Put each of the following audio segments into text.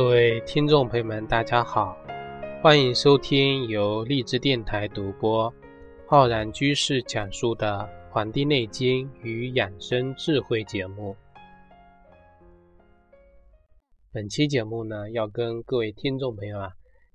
各位听众朋友们，大家好，欢迎收听由荔枝电台独播、浩然居士讲述的《黄帝内经与养生智慧》节目。本期节目呢，要跟各位听众朋友啊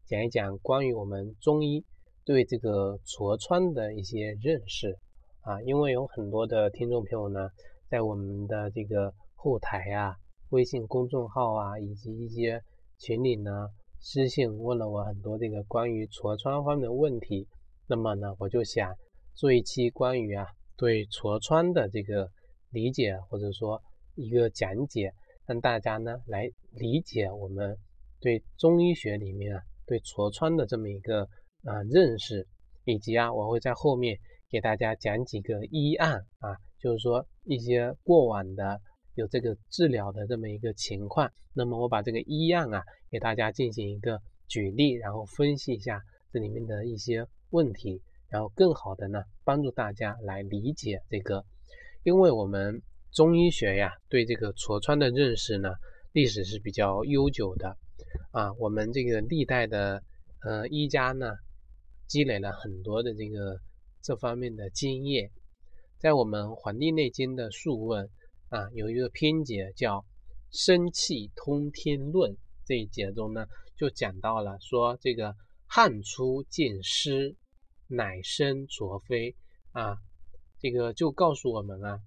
讲一讲关于我们中医对这个痤疮的一些认识啊，因为有很多的听众朋友呢，在我们的这个后台啊。微信公众号啊，以及一些群里呢，私信问了我很多这个关于痤疮方面的问题。那么呢，我就想做一期关于啊对痤疮的这个理解，或者说一个讲解，让大家呢来理解我们对中医学里面啊对痤疮的这么一个啊认识，以及啊我会在后面给大家讲几个医案啊，就是说一些过往的。有这个治疗的这么一个情况，那么我把这个医案啊给大家进行一个举例，然后分析一下这里面的一些问题，然后更好的呢帮助大家来理解这个，因为我们中医学呀对这个痤疮的认识呢历史是比较悠久的。啊，我们这个历代的呃医家呢积累了很多的这个这方面的经验，在我们《黄帝内经》的素问。啊，有一个篇节叫《生气通天论》，这一节中呢，就讲到了说这个汗出见湿，乃生浊非啊，这个就告诉我们啊，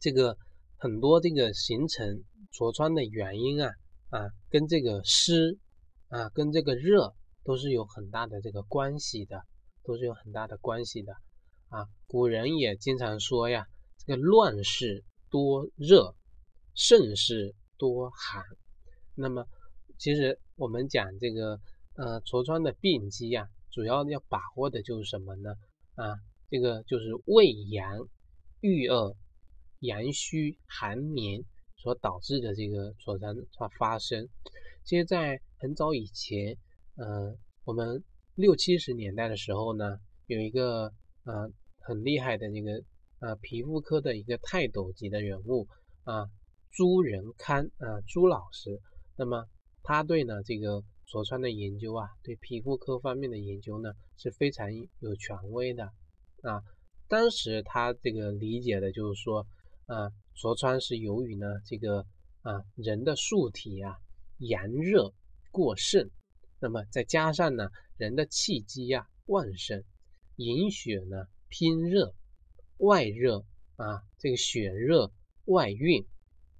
这个很多这个形成痤疮的原因啊啊，跟这个湿啊，跟这个热都是有很大的这个关系的，都是有很大的关系的啊。古人也经常说呀，这个乱世。多热，盛世多寒。那么，其实我们讲这个呃痤疮的病机啊，主要要把握的就是什么呢？啊，这个就是胃阳郁恶、阳虚寒眠所导致的这个痤疮它发生。其实，在很早以前，呃，我们六七十年代的时候呢，有一个呃很厉害的这个。啊，皮肤科的一个泰斗级的人物啊，朱仁康啊，朱老师。那么他对呢这个痤疮的研究啊，对皮肤科方面的研究呢是非常有权威的啊。当时他这个理解的就是说啊，痤疮是由于呢这个啊人的素体啊阳热过盛，那么再加上呢人的气机啊旺盛，营血呢偏热。外热啊，这个血热外运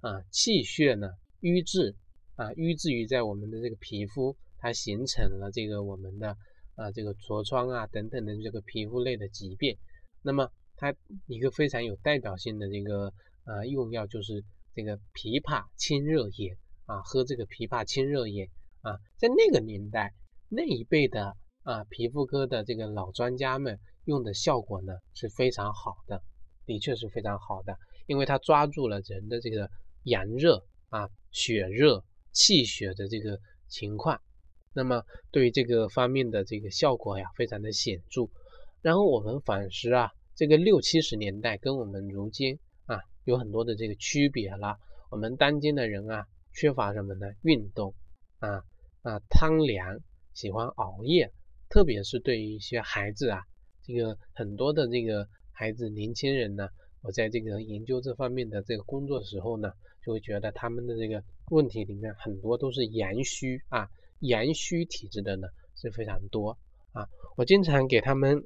啊，气血呢瘀滞啊，瘀滞于在我们的这个皮肤，它形成了这个我们的啊这个痤疮啊等等的这个皮肤类的疾病。那么它一个非常有代表性的这个啊用药就是这个枇杷清热饮啊，喝这个枇杷清热饮啊，在那个年代那一辈的啊皮肤科的这个老专家们。用的效果呢是非常好的，的确是非常好的，因为它抓住了人的这个阳热啊、血热、气血的这个情况，那么对于这个方面的这个效果呀，非常的显著。然后我们反思啊，这个六七十年代跟我们如今啊有很多的这个区别了。我们当今的人啊，缺乏什么呢？运动啊啊，贪凉，喜欢熬夜，特别是对于一些孩子啊。这个很多的这个孩子、年轻人呢，我在这个研究这方面的这个工作的时候呢，就会觉得他们的这个问题里面很多都是阳虚啊，阳虚体质的呢是非常多啊。我经常给他们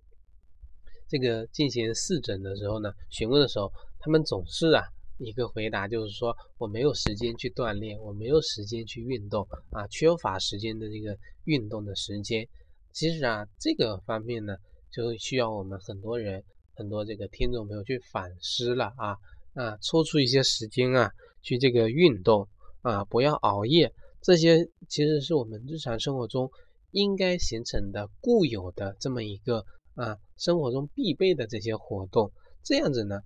这个进行试诊的时候呢，询问的时候，他们总是啊一个回答就是说我没有时间去锻炼，我没有时间去运动啊，缺乏时间的这个运动的时间。其实啊，这个方面呢。就需要我们很多人、很多这个听众朋友去反思了啊啊，抽出一些时间啊，去这个运动啊，不要熬夜，这些其实是我们日常生活中应该形成的固有的这么一个啊，生活中必备的这些活动。这样子呢，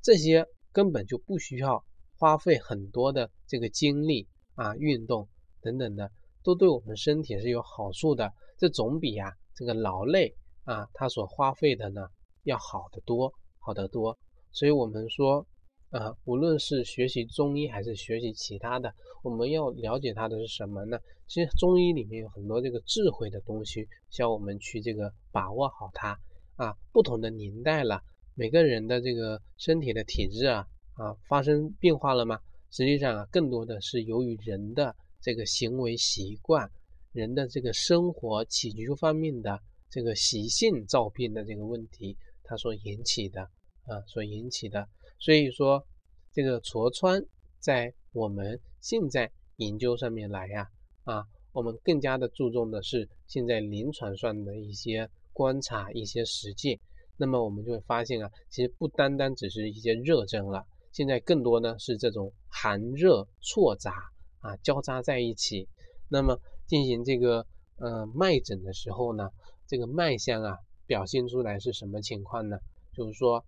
这些根本就不需要花费很多的这个精力啊，运动等等的，都对我们身体是有好处的。这总比啊这个劳累。啊，它所花费的呢要好得多，好得多。所以，我们说啊，无论是学习中医还是学习其他的，我们要了解它的是什么呢？其实中医里面有很多这个智慧的东西，需要我们去这个把握好它啊。不同的年代了，每个人的这个身体的体质啊啊发生变化了吗？实际上啊，更多的是由于人的这个行为习惯、人的这个生活起居方面的这个习性造变的这个问题，它所引起的啊，所引起的。所以说，这个痤疮在我们现在研究上面来呀。啊，我们更加的注重的是现在临床上的一些观察、一些实践。那么我们就会发现啊，其实不单单只是一些热症了，现在更多呢是这种寒热错杂啊交杂在一起。那么进行这个呃脉诊的时候呢，这个脉象啊表现出来是什么情况呢？就是说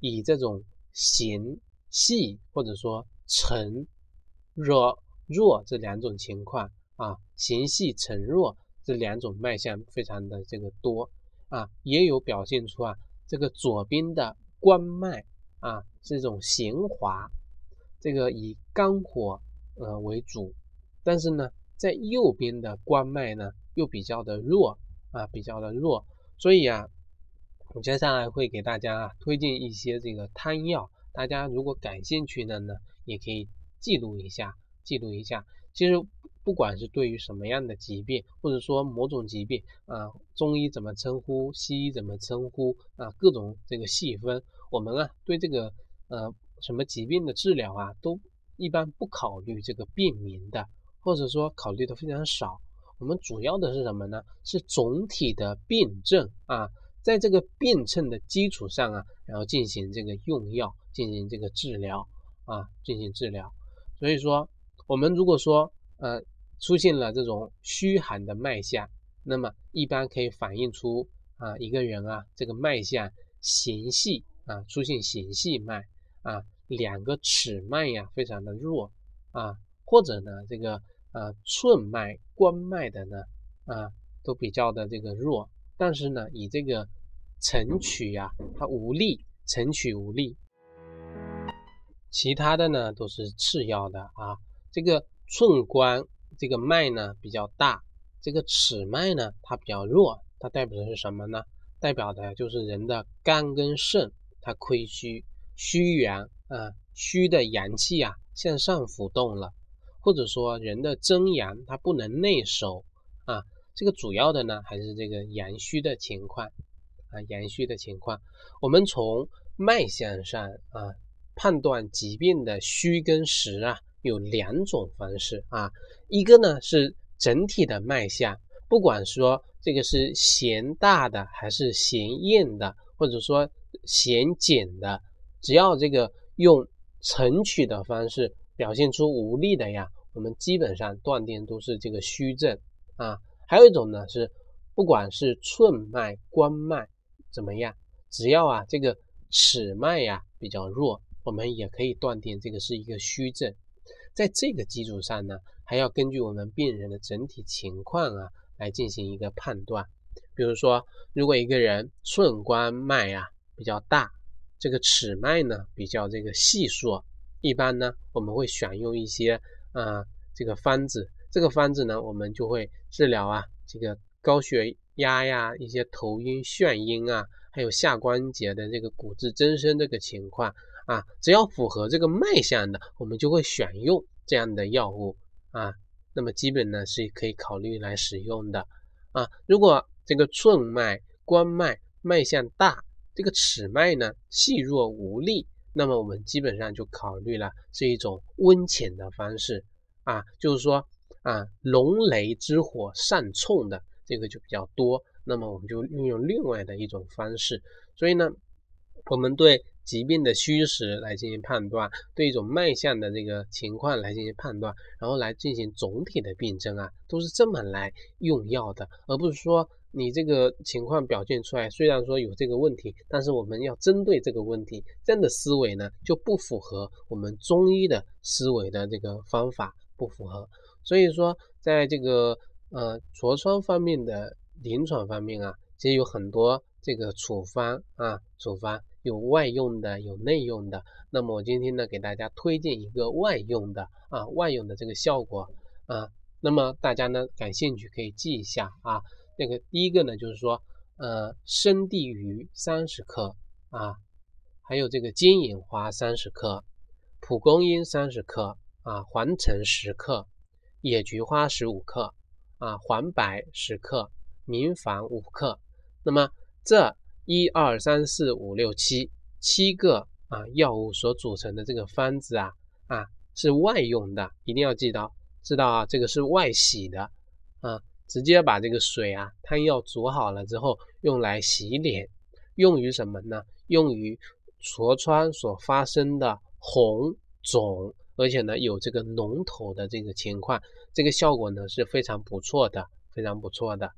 以这种弦细或者说沉弱弱这两种情况。啊，弦细沉弱这两种脉象非常的这个多啊，也有表现出啊这个左边的关脉啊这种弦滑，这个以肝火呃为主，但是呢在右边的关脉呢又比较的弱啊比较的弱，所以啊我接下来会给大家啊推荐一些这个汤药，大家如果感兴趣的呢也可以记录一下记录一下，其实。不管是对于什么样的疾病，或者说某种疾病啊，中医怎么称呼，西医怎么称呼啊，各种这个细分，我们啊对这个呃什么疾病的治疗啊，都一般不考虑这个病名的，或者说考虑的非常少。我们主要的是什么呢？是总体的病症啊，在这个病症的基础上啊，然后进行这个用药，进行这个治疗啊，进行治疗。所以说，我们如果说呃。出现了这种虚寒的脉象，那么一般可以反映出啊一个人啊这个脉象弦细啊出现弦细脉啊两个尺脉呀非常的弱啊或者呢这个啊寸脉关脉的呢啊都比较的这个弱，但是呢以这个承取呀它无力承取无力，其他的呢都是次要的啊这个寸关。这个脉呢比较大，这个尺脉呢它比较弱，它代表的是什么呢？代表的就是人的肝跟肾它亏虚，虚阳啊，虚的阳气啊向上浮动了，或者说人的真阳它不能内守啊，这个主要的呢还是这个阳虚的情况啊，阳虚的情况。我们从脉象上啊判断疾病的虚跟实啊。有两种方式啊，一个呢是整体的脉象，不管说这个是弦大的还是弦硬的，或者说弦紧的，只要这个用承取的方式表现出无力的呀，我们基本上断定都是这个虚症啊。还有一种呢是，不管是寸脉、关脉怎么样，只要啊这个尺脉呀比较弱，我们也可以断定这个是一个虚症。在这个基础上呢，还要根据我们病人的整体情况啊，来进行一个判断。比如说，如果一个人寸关脉啊比较大，这个尺脉呢比较这个细弱，一般呢我们会选用一些啊这个方子。这个方子呢，我们就会治疗啊这个高血压呀、一些头晕眩晕啊，还有下关节的这个骨质增生这个情况。啊，只要符合这个脉象的，我们就会选用这样的药物啊。那么基本呢是可以考虑来使用的啊。如果这个寸脉、关脉脉象大，这个尺脉呢细弱无力，那么我们基本上就考虑了是一种温潜的方式啊，就是说啊龙雷之火上冲的这个就比较多，那么我们就运用另外的一种方式。所以呢，我们对。疾病的虚实来进行判断，对一种脉象的这个情况来进行判断，然后来进行总体的病症啊，都是这么来用药的，而不是说你这个情况表现出来，虽然说有这个问题，但是我们要针对这个问题，这样的思维呢就不符合我们中医的思维的这个方法，不符合。所以说，在这个呃痤疮方面的临床方面啊，其实有很多这个处方啊处方。有外用的，有内用的。那么我今天呢，给大家推荐一个外用的啊，外用的这个效果啊。那么大家呢感兴趣可以记一下啊。这个第一个呢就是说，呃，生地榆三十克啊，还有这个金银花三十克，蒲公英三十克啊，黄橙十克，野菊花十五克啊，黄柏十克，明矾五克。那么这一二三四五六七七个啊药物所组成的这个方子啊啊是外用的，一定要记到。知道啊，这个是外洗的啊，直接把这个水啊，汤药煮好了之后用来洗脸，用于什么呢？用于痤疮所发生的红肿，而且呢有这个脓头的这个情况，这个效果呢是非常不错的，非常不错的。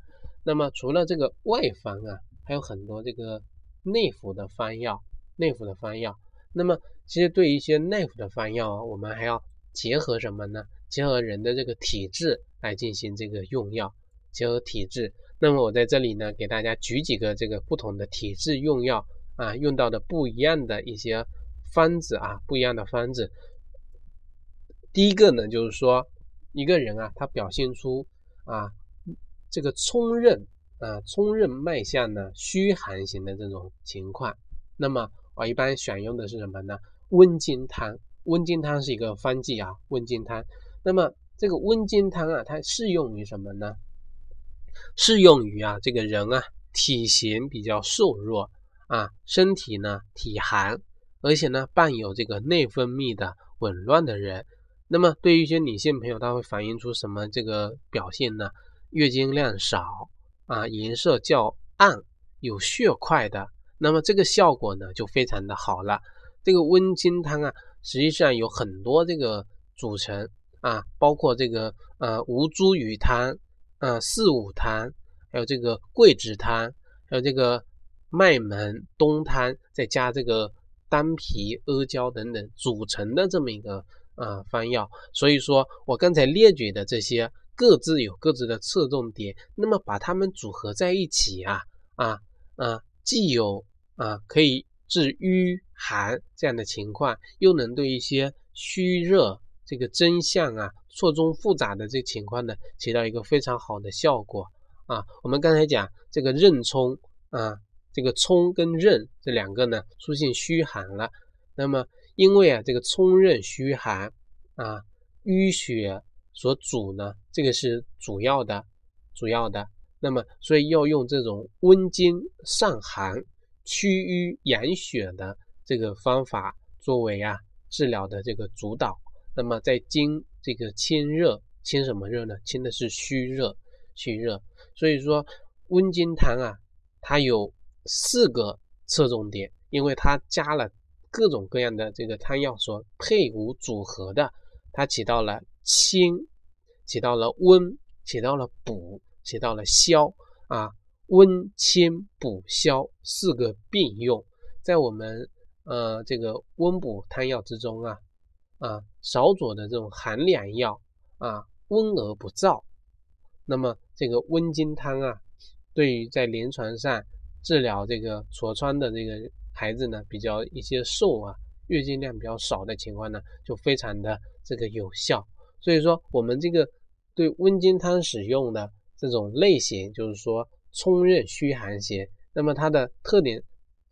那么除了这个外方啊，还有很多这个内服的方药，内服的方药。那么其实对一些内服的方药啊，我们还要结合什么呢？结合人的这个体质来进行这个用药，结合体质。那么我在这里呢，给大家举几个这个不同的体质用药啊，用到的不一样的一些方子啊，不一样的方子。第一个呢，就是说一个人啊，他表现出啊这个冲任啊冲任脉象呢虚寒型的这种情况，那么我一般选用的是什么呢？温经汤。温经汤是一个方剂啊，温经汤。那么这个温经汤啊，它适用于什么呢？适用于啊，这个人啊体型比较瘦弱啊，身体呢体寒，而且呢伴有这个内分泌的紊乱的人。那么对于一些女性朋友，她会反映出什么这个表现呢？月经量少啊，颜色较暗，有血块的。那么这个效果呢就非常的好了。这个温经汤啊，实际上有很多这个组成。啊，包括这个呃吴茱萸汤，呃四五汤，还有这个桂枝汤，还有这个麦门冬汤，再加这个丹皮、阿胶等等组成的这么一个呃方药。所以说我刚才列举的这些各自有各自的侧重点，那么把它们组合在一起啊啊啊，既有啊可以治瘀寒这样的情况，又能对一些虚热。这个真相啊，错综复杂的这情况呢，起到一个非常好的效果啊。我们刚才讲这个任冲啊，这个冲跟任这两个呢出现虚寒了。那么因为啊这个冲任虚寒啊，淤血所阻呢，这个是主要的，主要的。那么所以要用这种温经散寒、祛瘀养血的这个方法作为啊治疗的这个主导。那么在经这个清热，清什么热呢？清的是虚热，虚热。所以说温经汤啊，它有四个侧重点，因为它加了各种各样的这个汤药所配伍组合的，它起到了清，起到了温，起到了补，起到了消啊，温清补消四个并用，在我们呃这个温补汤药之中啊。啊，少佐的这种寒凉药啊，温而不燥。那么这个温经汤啊，对于在临床上治疗这个痤疮的这个孩子呢，比较一些瘦啊，月经量比较少的情况呢，就非常的这个有效。所以说，我们这个对温经汤使用的这种类型，就是说冲任虚寒型。那么它的特点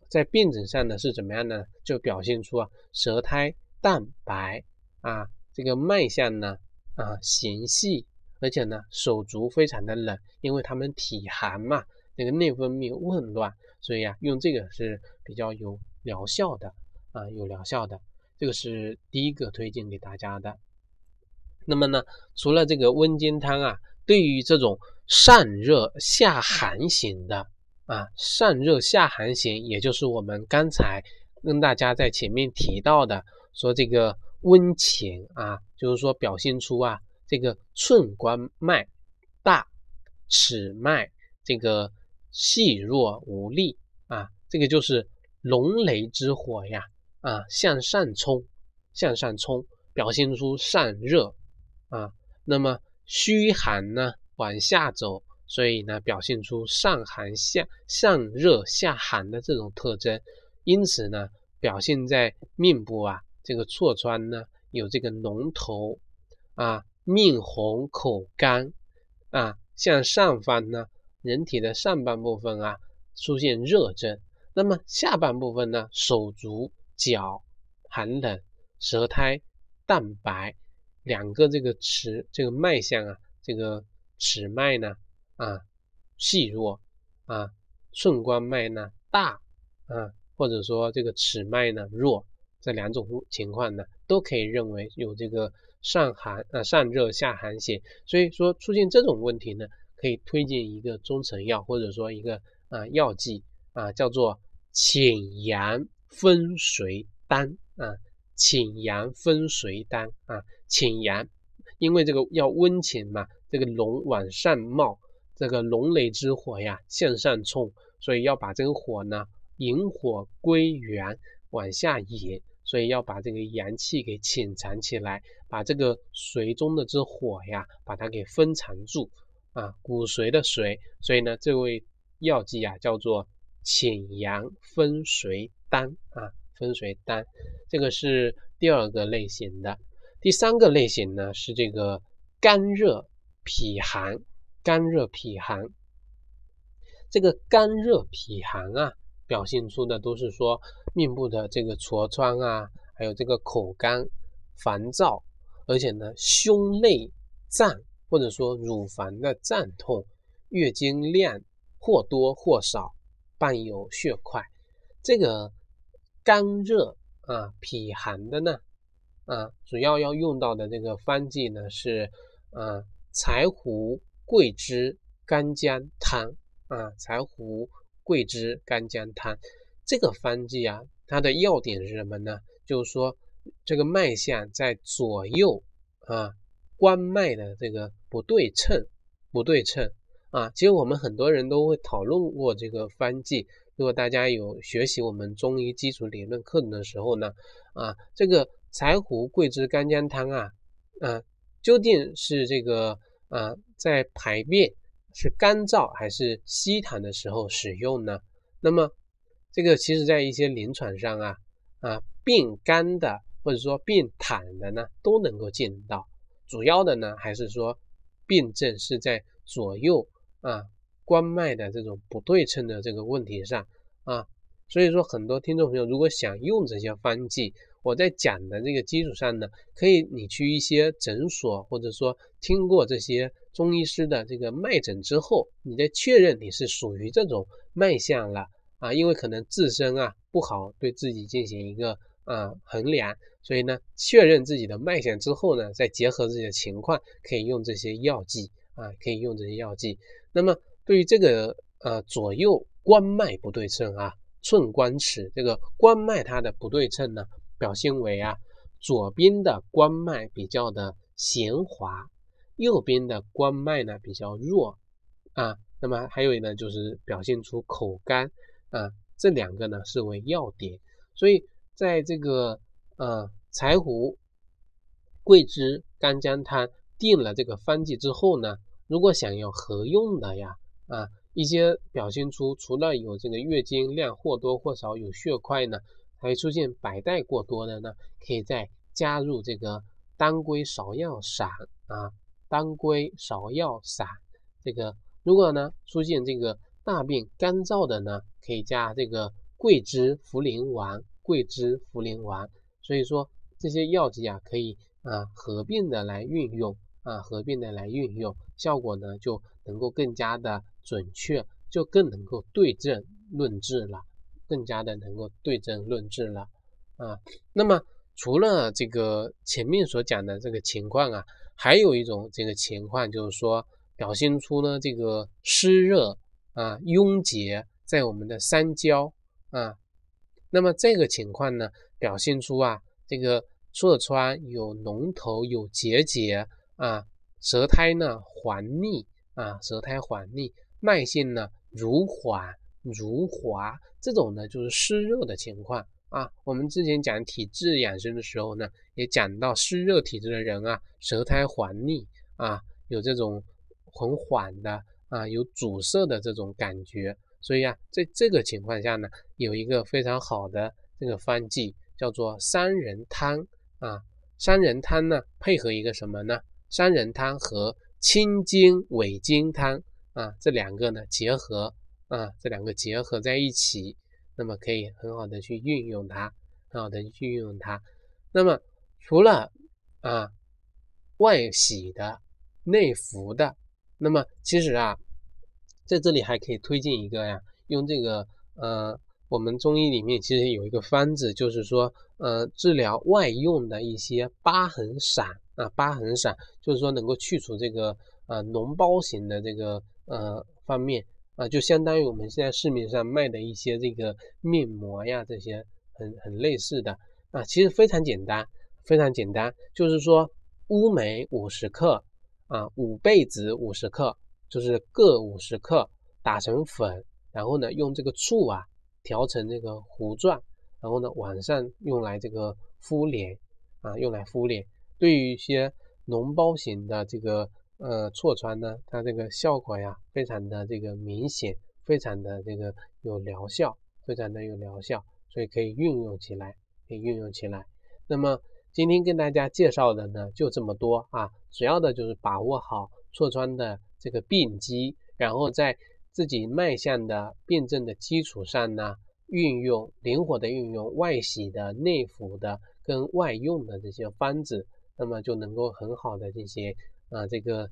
在病诊上呢是怎么样呢？就表现出啊舌苔。蛋白啊，这个脉象呢啊弦细，而且呢手足非常的冷，因为他们体寒嘛，那个内分泌紊乱，所以啊用这个是比较有疗效的啊有疗效的，这个是第一个推荐给大家的。那么呢，除了这个温经汤啊，对于这种上热下寒型的啊上热下寒型，也就是我们刚才跟大家在前面提到的。说这个温情啊，就是说表现出啊这个寸关脉大，尺脉这个细弱无力啊，这个就是龙雷之火呀啊向上冲，向上冲，表现出上热啊，那么虚寒呢往下走，所以呢表现出上寒下上热下寒的这种特征。因此呢，表现在面部啊，这个痤疮呢有这个脓头啊，面红口干啊，向上方呢，人体的上半部分啊出现热症，那么下半部分呢，手足脚寒冷，舌苔淡白，两个这个齿这个脉象啊，这个齿脉呢啊细弱啊，寸关脉呢大啊。或者说这个齿脉呢弱，这两种情况呢都可以认为有这个上寒啊上热下寒邪，所以说出现这种问题呢，可以推荐一个中成药或者说一个啊药剂啊叫做潜阳分水丹啊潜阳分水丹啊潜阳，因为这个要温情嘛，这个龙往上冒，这个龙雷之火呀向上冲，所以要把这个火呢。引火归元，往下引，所以要把这个阳气给潜藏起来，把这个水中的之火呀，把它给封藏住啊，骨髓的髓，所以呢，这位药剂啊叫做潜阳分髓丹啊，分髓丹，这个是第二个类型的，第三个类型呢是这个肝热脾寒，肝热脾寒，这个肝热脾寒啊。表现出的都是说面部的这个痤疮啊，还有这个口干、烦躁，而且呢胸内胀或者说乳房的胀痛，月经量或多或少，伴有血块。这个肝热啊、脾寒的呢啊，主要要用到的这个方剂呢是啊柴胡、桂枝、干姜汤啊柴胡。桂枝干姜汤这个方剂啊，它的要点是什么呢？就是说这个脉象在左右啊，关脉的这个不对称，不对称啊。其实我们很多人都会讨论过这个方剂。如果大家有学习我们中医基础理论课程的时候呢，啊，这个柴胡、桂枝干姜汤啊，啊，究竟是这个啊，在排便。是干燥还是稀痰的时候使用呢？那么这个其实在一些临床上啊啊病干的或者说病痰的呢都能够见到。主要的呢还是说病症是在左右啊关脉的这种不对称的这个问题上啊。所以说很多听众朋友如果想用这些方剂，我在讲的这个基础上呢，可以你去一些诊所或者说听过这些。中医师的这个脉诊之后，你再确认你是属于这种脉象了啊，因为可能自身啊不好对自己进行一个啊衡量，所以呢确认自己的脉象之后呢，再结合自己的情况，可以用这些药剂啊，可以用这些药剂。那么对于这个呃左右关脉不对称啊，寸关尺这个关脉它的不对称呢，表现为啊左边的关脉比较的弦滑。右边的关脉呢比较弱啊，那么还有呢就是表现出口干啊，这两个呢是为要点，所以在这个呃柴胡、桂枝、干姜汤定了这个方剂之后呢，如果想要合用的呀啊，一些表现出除了有这个月经量或多或少有血块呢，还出现白带过多的呢，可以再加入这个当归芍药散啊。当归芍药散，这个如果呢出现这个大便干燥的呢，可以加这个桂枝茯苓丸，桂枝茯苓丸。所以说这些药剂啊，可以啊合并的来运用啊，合并的来运用，效果呢就能够更加的准确，就更能够对症论治了，更加的能够对症论治了啊。那么除了这个前面所讲的这个情况啊。还有一种这个情况，就是说表现出呢这个湿热啊壅结在我们的三焦啊，那么这个情况呢表现出啊这个痤疮有脓头有结节啊，舌苔呢黄腻啊，舌苔黄腻，脉性呢如缓如滑，这种呢就是湿热的情况。啊，我们之前讲体质养生的时候呢，也讲到湿热体质的人啊，舌苔黄腻啊，有这种很缓的啊，有阻塞的这种感觉。所以啊，在这个情况下呢，有一个非常好的这个方剂叫做三仁汤啊。三仁汤呢，配合一个什么呢？三仁汤和清筋尾筋汤啊，这两个呢结合啊，这两个结合在一起，那么可以很好的去运用它，很好的去运用它。那么除了啊外洗的、内服的，那么其实啊。在这里还可以推荐一个呀，用这个呃，我们中医里面其实有一个方子，就是说呃，治疗外用的一些疤痕散啊，疤痕散就是说能够去除这个呃脓包型的这个呃方面啊，就相当于我们现在市面上卖的一些这个面膜呀，这些很很类似的啊，其实非常简单，非常简单，就是说乌梅五十克啊，五倍子五十克。就是各五十克打成粉，然后呢用这个醋啊调成这个糊状，然后呢晚上用来这个敷脸啊，用来敷脸。对于一些脓包型的这个呃痤疮呢，它这个效果呀非常的这个明显，非常的这个有疗效，非常的有疗效，所以可以运用起来，可以运用起来。那么今天跟大家介绍的呢就这么多啊，主要的就是把握好痤疮的。这个病机，然后在自己脉象的辩证的基础上呢，运用灵活的运用外洗的、内服的跟外用的这些方子，那么就能够很好的这些啊这个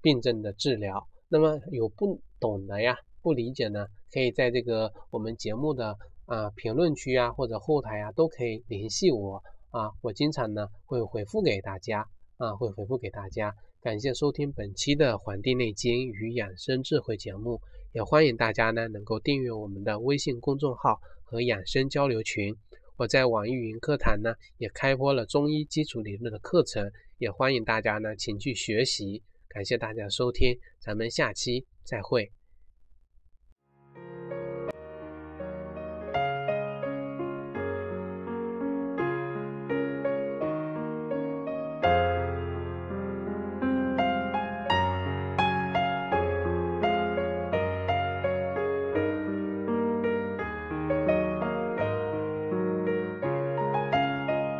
病症的治疗。那么有不懂的呀、不理解呢，可以在这个我们节目的啊评论区啊或者后台啊都可以联系我啊，我经常呢会回复给大家啊，会回复给大家。感谢收听本期的《黄帝内经与养生智慧》节目，也欢迎大家呢能够订阅我们的微信公众号和养生交流群。我在网易云课堂呢也开播了中医基础理论的课程，也欢迎大家呢请去学习。感谢大家收听，咱们下期再会。